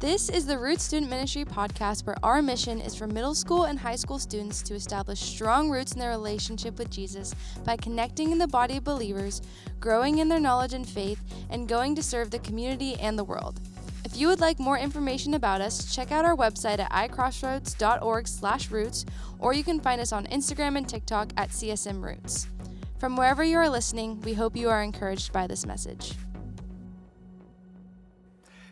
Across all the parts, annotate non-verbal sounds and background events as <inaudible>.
This is the Roots Student Ministry podcast where our mission is for middle school and high school students to establish strong roots in their relationship with Jesus by connecting in the body of believers, growing in their knowledge and faith, and going to serve the community and the world. If you would like more information about us, check out our website at icrossroads.org/roots or you can find us on Instagram and TikTok at CSM Roots. From wherever you are listening, we hope you are encouraged by this message.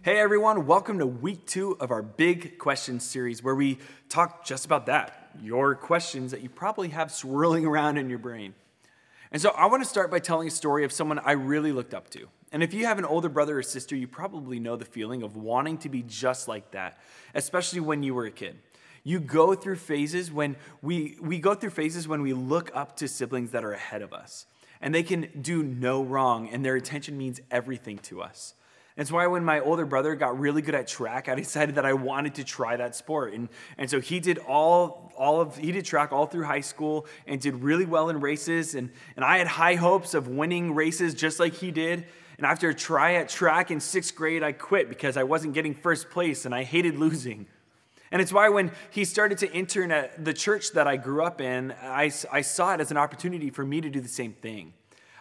Hey everyone, welcome to week two of our big questions series where we talk just about that your questions that you probably have swirling around in your brain. And so I want to start by telling a story of someone I really looked up to. And if you have an older brother or sister, you probably know the feeling of wanting to be just like that, especially when you were a kid. You go through phases when we, we go through phases when we look up to siblings that are ahead of us. And they can do no wrong, and their attention means everything to us. That's why when my older brother got really good at track, I decided that I wanted to try that sport. And, and so he did all, all of, he did track all through high school and did really well in races. And, and I had high hopes of winning races just like he did. And after a try at track in sixth grade, I quit because I wasn't getting first place and I hated losing. And it's why when he started to intern at the church that I grew up in, I, I saw it as an opportunity for me to do the same thing.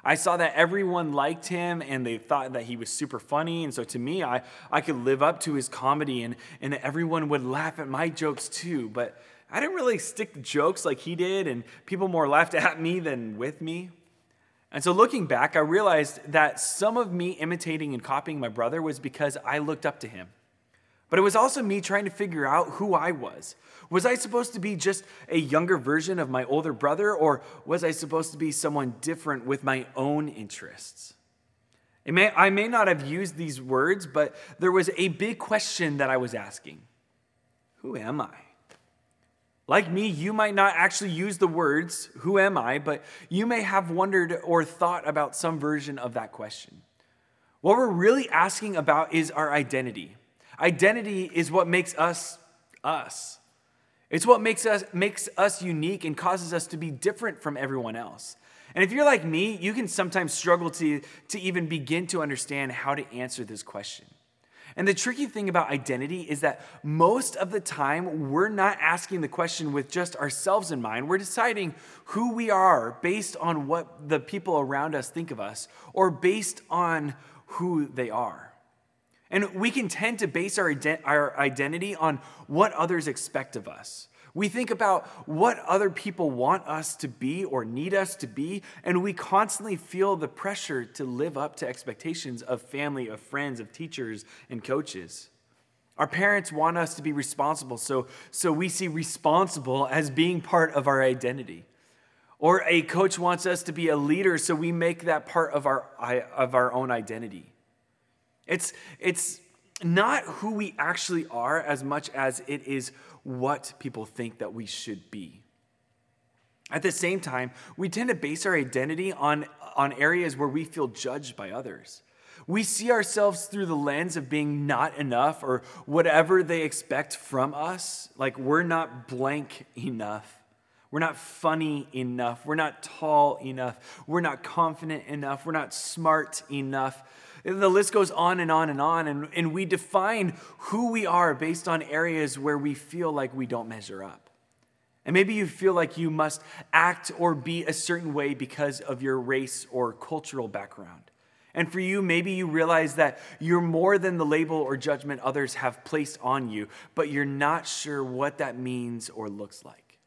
I saw that everyone liked him and they thought that he was super funny. And so to me, I, I could live up to his comedy and, and everyone would laugh at my jokes too. But I didn't really stick to jokes like he did, and people more laughed at me than with me. And so looking back, I realized that some of me imitating and copying my brother was because I looked up to him. But it was also me trying to figure out who I was. Was I supposed to be just a younger version of my older brother, or was I supposed to be someone different with my own interests? May, I may not have used these words, but there was a big question that I was asking Who am I? Like me, you might not actually use the words, Who am I? but you may have wondered or thought about some version of that question. What we're really asking about is our identity. Identity is what makes us us. It's what makes us, makes us unique and causes us to be different from everyone else. And if you're like me, you can sometimes struggle to, to even begin to understand how to answer this question. And the tricky thing about identity is that most of the time, we're not asking the question with just ourselves in mind. We're deciding who we are based on what the people around us think of us or based on who they are. And we can tend to base our, ident- our identity on what others expect of us. We think about what other people want us to be or need us to be, and we constantly feel the pressure to live up to expectations of family, of friends, of teachers, and coaches. Our parents want us to be responsible, so, so we see responsible as being part of our identity. Or a coach wants us to be a leader, so we make that part of our, of our own identity. It's, it's not who we actually are as much as it is what people think that we should be. At the same time, we tend to base our identity on, on areas where we feel judged by others. We see ourselves through the lens of being not enough or whatever they expect from us. Like we're not blank enough. We're not funny enough. We're not tall enough. We're not confident enough. We're not smart enough. The list goes on and on and on, and, and we define who we are based on areas where we feel like we don't measure up. And maybe you feel like you must act or be a certain way because of your race or cultural background. And for you, maybe you realize that you're more than the label or judgment others have placed on you, but you're not sure what that means or looks like.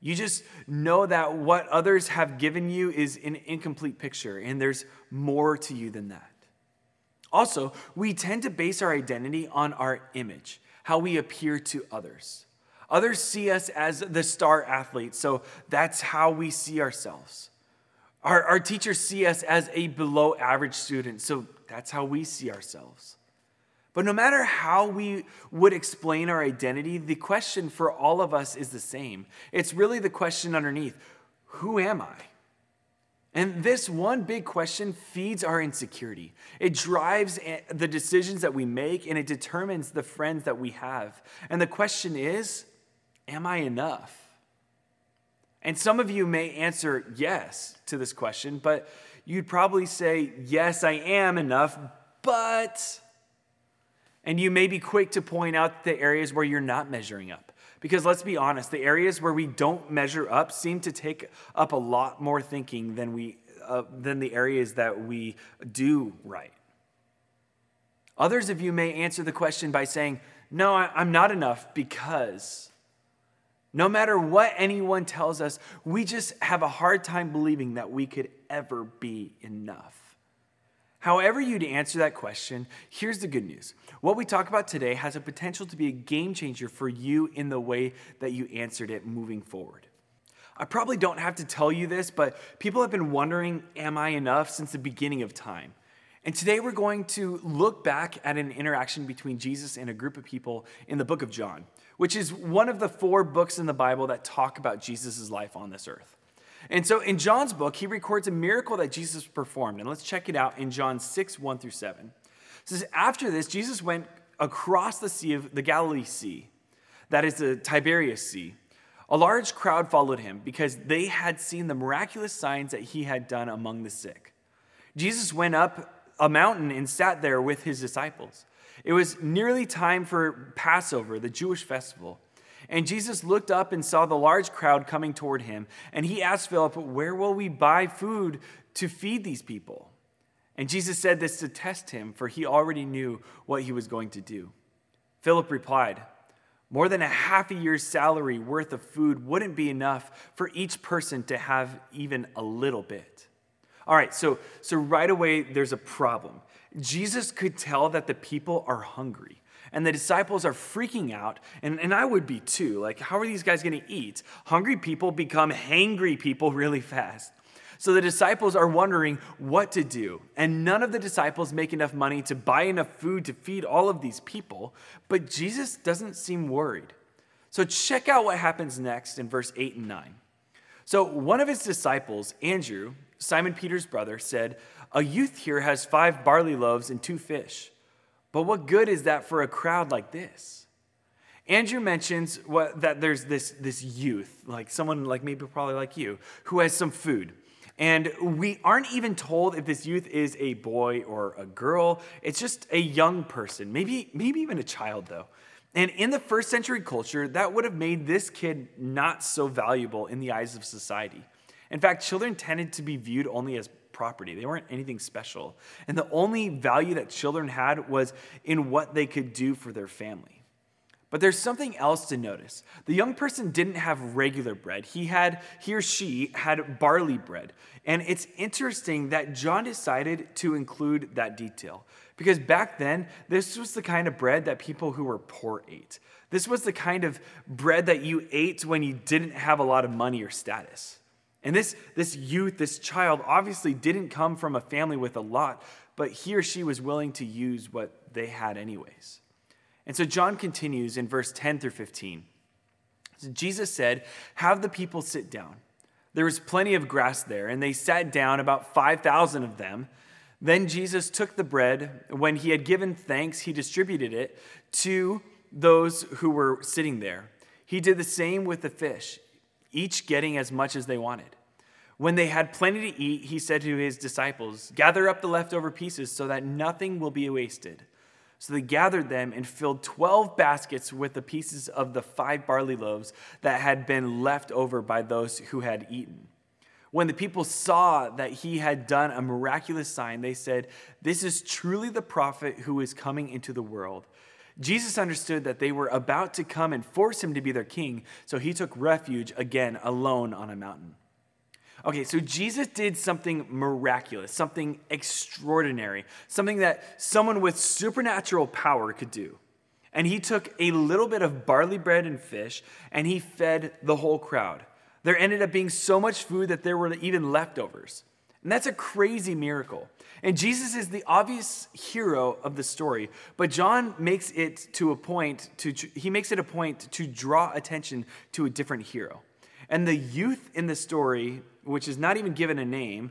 You just know that what others have given you is an incomplete picture, and there's more to you than that. Also, we tend to base our identity on our image, how we appear to others. Others see us as the star athlete, so that's how we see ourselves. Our, our teachers see us as a below average student, so that's how we see ourselves. But no matter how we would explain our identity, the question for all of us is the same. It's really the question underneath Who am I? And this one big question feeds our insecurity. It drives the decisions that we make and it determines the friends that we have. And the question is Am I enough? And some of you may answer yes to this question, but you'd probably say, Yes, I am enough, but. And you may be quick to point out the areas where you're not measuring up. Because let's be honest, the areas where we don't measure up seem to take up a lot more thinking than, we, uh, than the areas that we do right. Others of you may answer the question by saying, No, I'm not enough because. No matter what anyone tells us, we just have a hard time believing that we could ever be enough. However, you'd answer that question, here's the good news. What we talk about today has a potential to be a game changer for you in the way that you answered it moving forward. I probably don't have to tell you this, but people have been wondering, am I enough since the beginning of time? And today we're going to look back at an interaction between Jesus and a group of people in the book of John, which is one of the four books in the Bible that talk about Jesus' life on this earth. And so in John's book, he records a miracle that Jesus performed. And let's check it out in John 6, 1 through 7. It says, After this, Jesus went across the sea of the Galilee Sea, that is the Tiberias Sea. A large crowd followed him because they had seen the miraculous signs that he had done among the sick. Jesus went up a mountain and sat there with his disciples. It was nearly time for Passover, the Jewish festival. And Jesus looked up and saw the large crowd coming toward him. And he asked Philip, Where will we buy food to feed these people? And Jesus said this to test him, for he already knew what he was going to do. Philip replied, More than a half a year's salary worth of food wouldn't be enough for each person to have even a little bit. All right, so, so right away, there's a problem. Jesus could tell that the people are hungry and the disciples are freaking out, and, and I would be too. Like, how are these guys going to eat? Hungry people become hangry people <laughs> really fast. So the disciples are wondering what to do. And none of the disciples make enough money to buy enough food to feed all of these people. But Jesus doesn't seem worried. So check out what happens next in verse 8 and 9. So one of his disciples, Andrew, Simon Peter's brother, said, A youth here has five barley loaves and two fish. But what good is that for a crowd like this? Andrew mentions what, that there's this, this youth, like someone like maybe probably like you, who has some food. And we aren't even told if this youth is a boy or a girl. It's just a young person, maybe, maybe even a child, though. And in the first century culture, that would have made this kid not so valuable in the eyes of society. In fact, children tended to be viewed only as property. They weren't anything special. And the only value that children had was in what they could do for their family. But there's something else to notice. The young person didn't have regular bread. He had he or she had barley bread. And it's interesting that John decided to include that detail because back then this was the kind of bread that people who were poor ate. This was the kind of bread that you ate when you didn't have a lot of money or status. And this, this youth, this child, obviously didn't come from a family with a lot, but he or she was willing to use what they had, anyways. And so John continues in verse 10 through 15. So Jesus said, Have the people sit down. There was plenty of grass there, and they sat down, about 5,000 of them. Then Jesus took the bread. When he had given thanks, he distributed it to those who were sitting there. He did the same with the fish each getting as much as they wanted. When they had plenty to eat, he said to his disciples, Gather up the leftover pieces so that nothing will be wasted. So they gathered them and filled 12 baskets with the pieces of the five barley loaves that had been left over by those who had eaten. When the people saw that he had done a miraculous sign, they said, This is truly the prophet who is coming into the world. Jesus understood that they were about to come and force him to be their king, so he took refuge again alone on a mountain. Okay, so Jesus did something miraculous, something extraordinary, something that someone with supernatural power could do. And he took a little bit of barley bread and fish and he fed the whole crowd. There ended up being so much food that there were even leftovers. And that's a crazy miracle. And Jesus is the obvious hero of the story, but John makes it to a point to he makes it a point to draw attention to a different hero. And the youth in the story, which is not even given a name,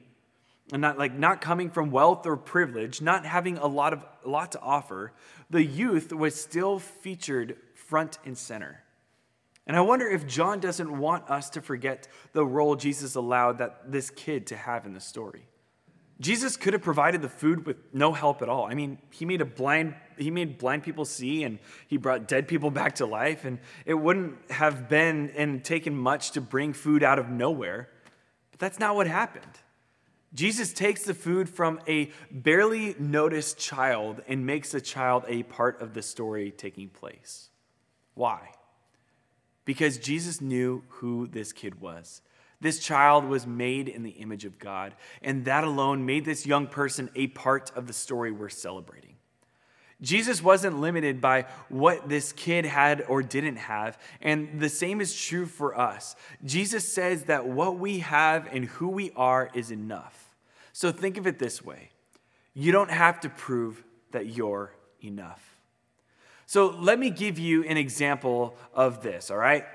and not like not coming from wealth or privilege, not having a lot of a lot to offer, the youth was still featured front and center. And I wonder if John doesn't want us to forget the role Jesus allowed that this kid to have in the story. Jesus could have provided the food with no help at all. I mean, he made a blind he made blind people see and he brought dead people <laughs> back to life and it wouldn't have been and taken much to bring food out of nowhere. But that's not what happened. Jesus takes the food from a barely noticed child and makes the child a part of the story taking place. Why? Because Jesus knew who this kid was. This child was made in the image of God, and that alone made this young person a part of the story we're celebrating. Jesus wasn't limited by what this kid had or didn't have, and the same is true for us. Jesus says that what we have and who we are is enough. So think of it this way you don't have to prove that you're enough. So let me give you an example of this, all right?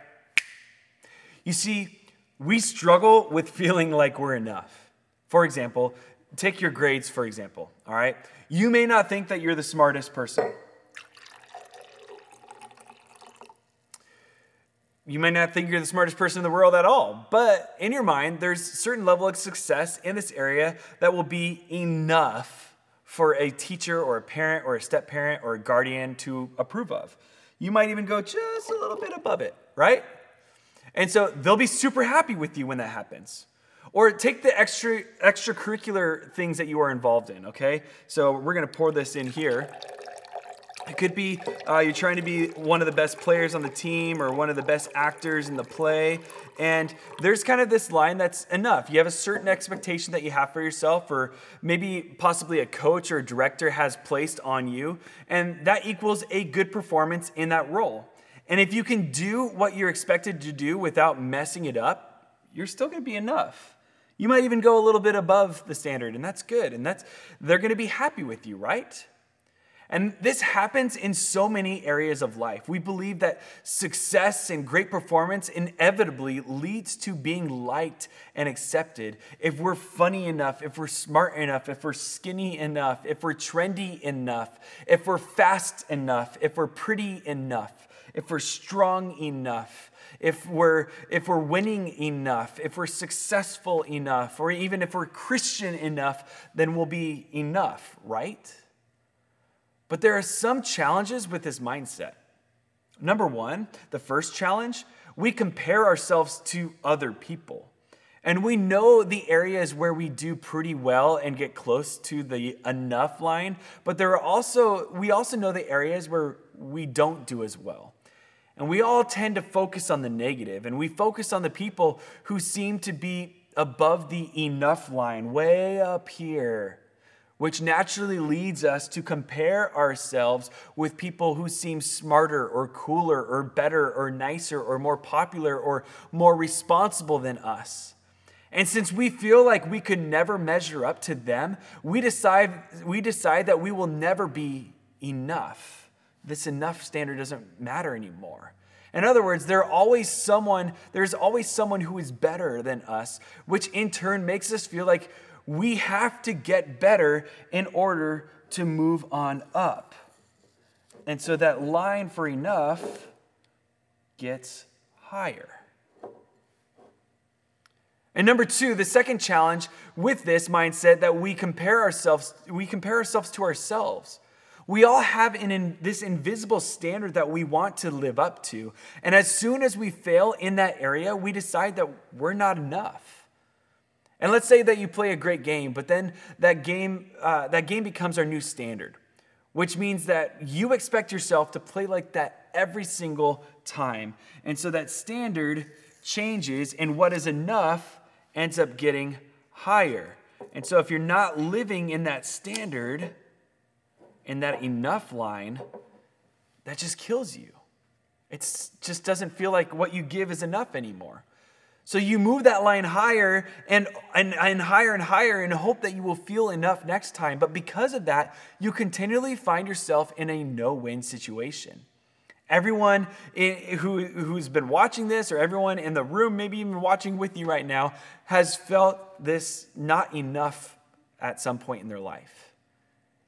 You see, we struggle with feeling like we're enough. For example, take your grades, for example, all right? You may not think that you're the smartest person. You may not think you're the smartest person in the world at all, but in your mind, there's a certain level of success in this area that will be enough for a teacher or a parent or a step parent or a guardian to approve of. You might even go just a little bit above it, right? And so they'll be super happy with you when that happens. Or take the extra extracurricular things that you are involved in, okay? So we're gonna pour this in here. It could be uh, you're trying to be one of the best players on the team or one of the best actors in the play. And there's kind of this line that's enough. You have a certain expectation that you have for yourself, or maybe possibly a coach or a director has placed on you, and that equals a good performance in that role. And if you can do what you're expected to do without messing it up, you're still going to be enough. You might even go a little bit above the standard, and that's good. And that's they're going to be happy with you, right? And this happens in so many areas of life. We believe that success and great performance inevitably leads to being liked and accepted if we're funny enough, if we're smart enough, if we're skinny enough, if we're trendy enough, if we're fast enough, if we're pretty enough if we're strong enough, if we're, if we're winning enough, if we're successful enough, or even if we're Christian enough, then we'll be enough, right? But there are some challenges with this mindset. Number one, the first challenge, we compare ourselves to other people. And we know the areas where we do pretty well and get close to the enough line, but there are also we also know the areas where we don't do as well. And we all tend to focus on the negative, and we focus on the people who seem to be above the enough line, way up here, which naturally leads us to compare ourselves with people who seem smarter or cooler or better or nicer or more popular or more responsible than us. And since we feel like we could never measure up to them, we decide, we decide that we will never be enough this enough standard doesn't matter anymore. In other words, there always someone, there's always someone who is better than us, which in turn makes us feel like we have to get better in order to move on up. And so that line for enough gets higher. And number two, the second challenge with this mindset that we compare ourselves, we compare ourselves to ourselves. We all have an in, this invisible standard that we want to live up to. And as soon as we fail in that area, we decide that we're not enough. And let's say that you play a great game, but then that game, uh, that game becomes our new standard, which means that you expect yourself to play like that every single time. And so that standard changes, and what is enough ends up getting higher. And so if you're not living in that standard, in that enough line, that just kills you. It just doesn't feel like what you give is enough anymore. So you move that line higher and, and, and higher and higher in hope that you will feel enough next time. But because of that, you continually find yourself in a no win situation. Everyone who, who's been watching this, or everyone in the room, maybe even watching with you right now, has felt this not enough at some point in their life.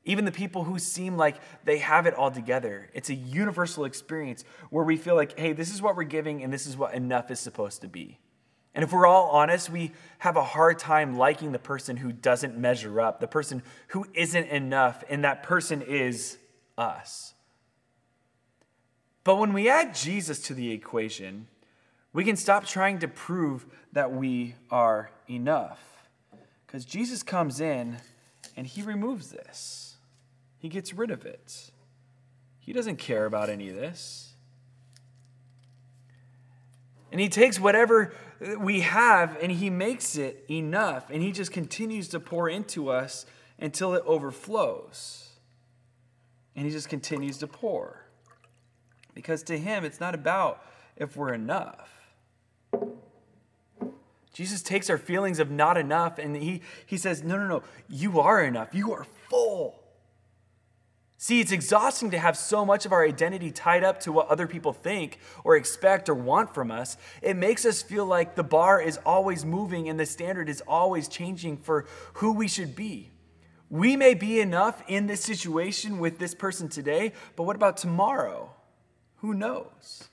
Even the people who seem like they have it all together. It's a universal experience where we feel like, hey, this is what we're giving and this is what enough is supposed to be. And if we're all honest, we have a hard time liking the person who doesn't measure up, the person who isn't enough, and that person is us. But when we add Jesus to the equation, we can stop trying to prove that we are enough. Because Jesus comes in and he removes this, he gets rid of it. He doesn't care about any of this. And he takes whatever we have and he makes it enough. And he just continues to pour into us until it overflows. And he just continues to pour. Because to him, it's not about if we're enough. Jesus takes our feelings of not enough and he, he says, No, no, no, you are enough. You are full. See, it's exhausting to have so much of our identity tied up to what other people think or expect or want from us. It makes us feel like the bar is always moving and the standard is always changing for who we should be. We may be enough in this situation with this person today, but what about tomorrow? Who knows?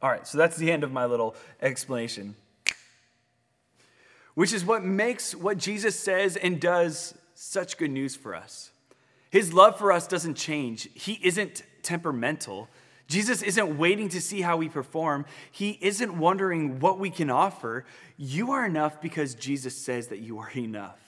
All right, so that's the end of my little explanation. Which is what makes what Jesus says and does such good news for us. His love for us doesn't change. He isn't temperamental. Jesus isn't waiting to see how we perform. He isn't wondering what we can offer. You are enough because Jesus says that you are <laughs> enough.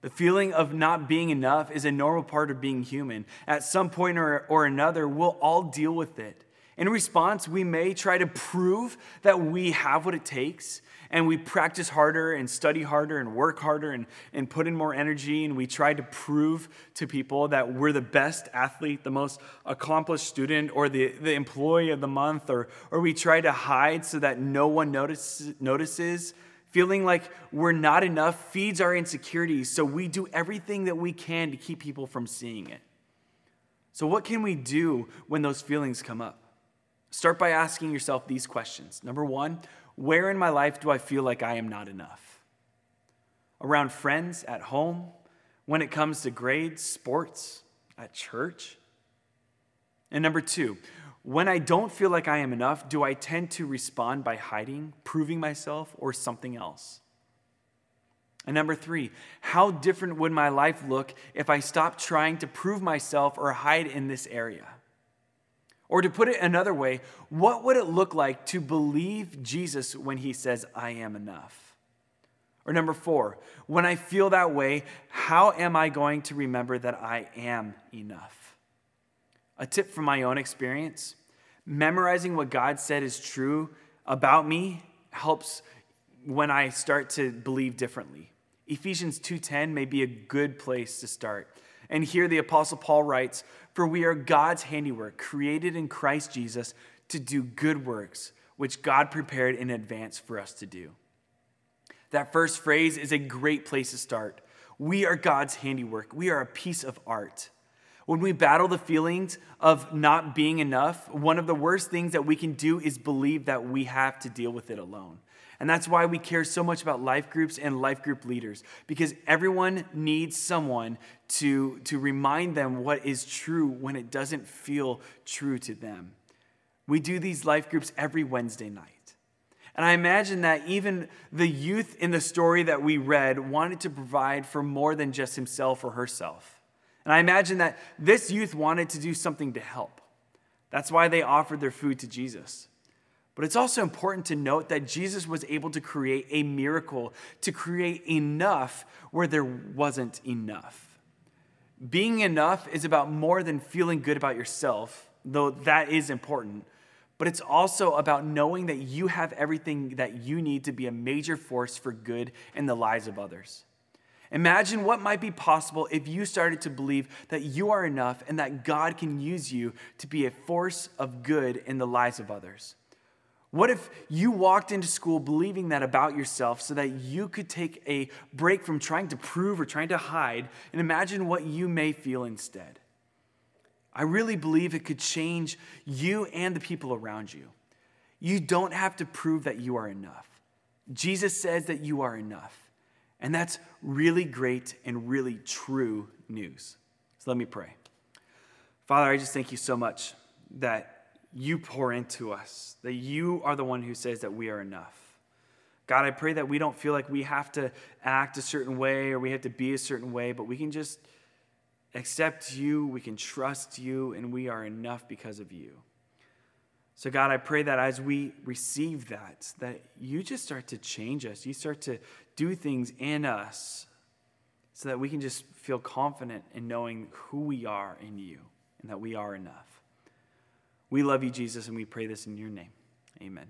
The feeling of not being enough is a normal part of being human. At some point or, or another, we'll all deal with it. In response, we may try to prove that we have what it takes, and we practice harder and study harder and work harder and, and put in more energy, and we try to prove to people that we're the best athlete, the most accomplished student, or the, the employee of the month, or, or we try to hide so that no one notice, notices. Feeling like we're not enough feeds our insecurities, so we do everything that we can to keep people from seeing it. So, what can we do when those feelings come up? Start by asking yourself these questions. Number one, where in my life do I feel like I am not enough? Around friends, at home, when it comes to grades, sports, at church? And number two, when I don't feel like I am enough, do I tend to respond by hiding, proving myself, or something else? And number three, how different would my life look if I stopped trying to prove myself or hide in this area? Or to put it another way, what would it look like to believe Jesus when he says, I am enough? Or number four, when I feel that way, how am I going to remember that I am enough? A tip from my own experience memorizing what God said is true about me helps when I start to believe differently. Ephesians 2:10 may be a good place to start. And here the Apostle Paul writes, For we are God's handiwork, created in Christ Jesus to do good works, which God prepared in advance for us to do. That first phrase is a great place to start. We are God's handiwork, we are a piece of art. When we battle the feelings of not being enough, one of the worst things that we can do is believe that we have to deal with it alone. And that's why we care so much about life groups and life group leaders, because everyone needs someone to, to remind them what is true when it doesn't feel true to them. We do these life groups every Wednesday night. And I imagine that even the youth in the story that we read wanted to provide for more than just himself or herself. And I imagine that this youth wanted to do something to help. That's why they offered their food to Jesus. But it's also important to note that Jesus was able to create a miracle, to create enough where there wasn't enough. Being enough is about more than feeling good about yourself, though that is important. But it's also about knowing that you have everything that you need to be a major force for good in the lives of others. Imagine what might be possible if you started to believe that you are enough and that God can use you to be a force of good in the lives of others. What if you walked into school believing that about yourself so that you could take a break from trying to prove or trying to hide and imagine what you may feel instead? I really believe it could change you and the people around you. You don't have to prove that you are enough. Jesus says that you are enough. And that's really great and really true news. So let me pray. Father, I just thank you so much that you pour into us, that you are the one who says that we are enough. God, I pray that we don't feel like we have to act a certain way or we have to be a certain way, but we can just accept you, we can trust you, and we are enough because of you. So, God, I pray that as we receive that, that you just start to change us. You start to do things in us so that we can just feel confident in knowing who we are in you and that we are enough. We love you, Jesus, and we pray this in your name. Amen.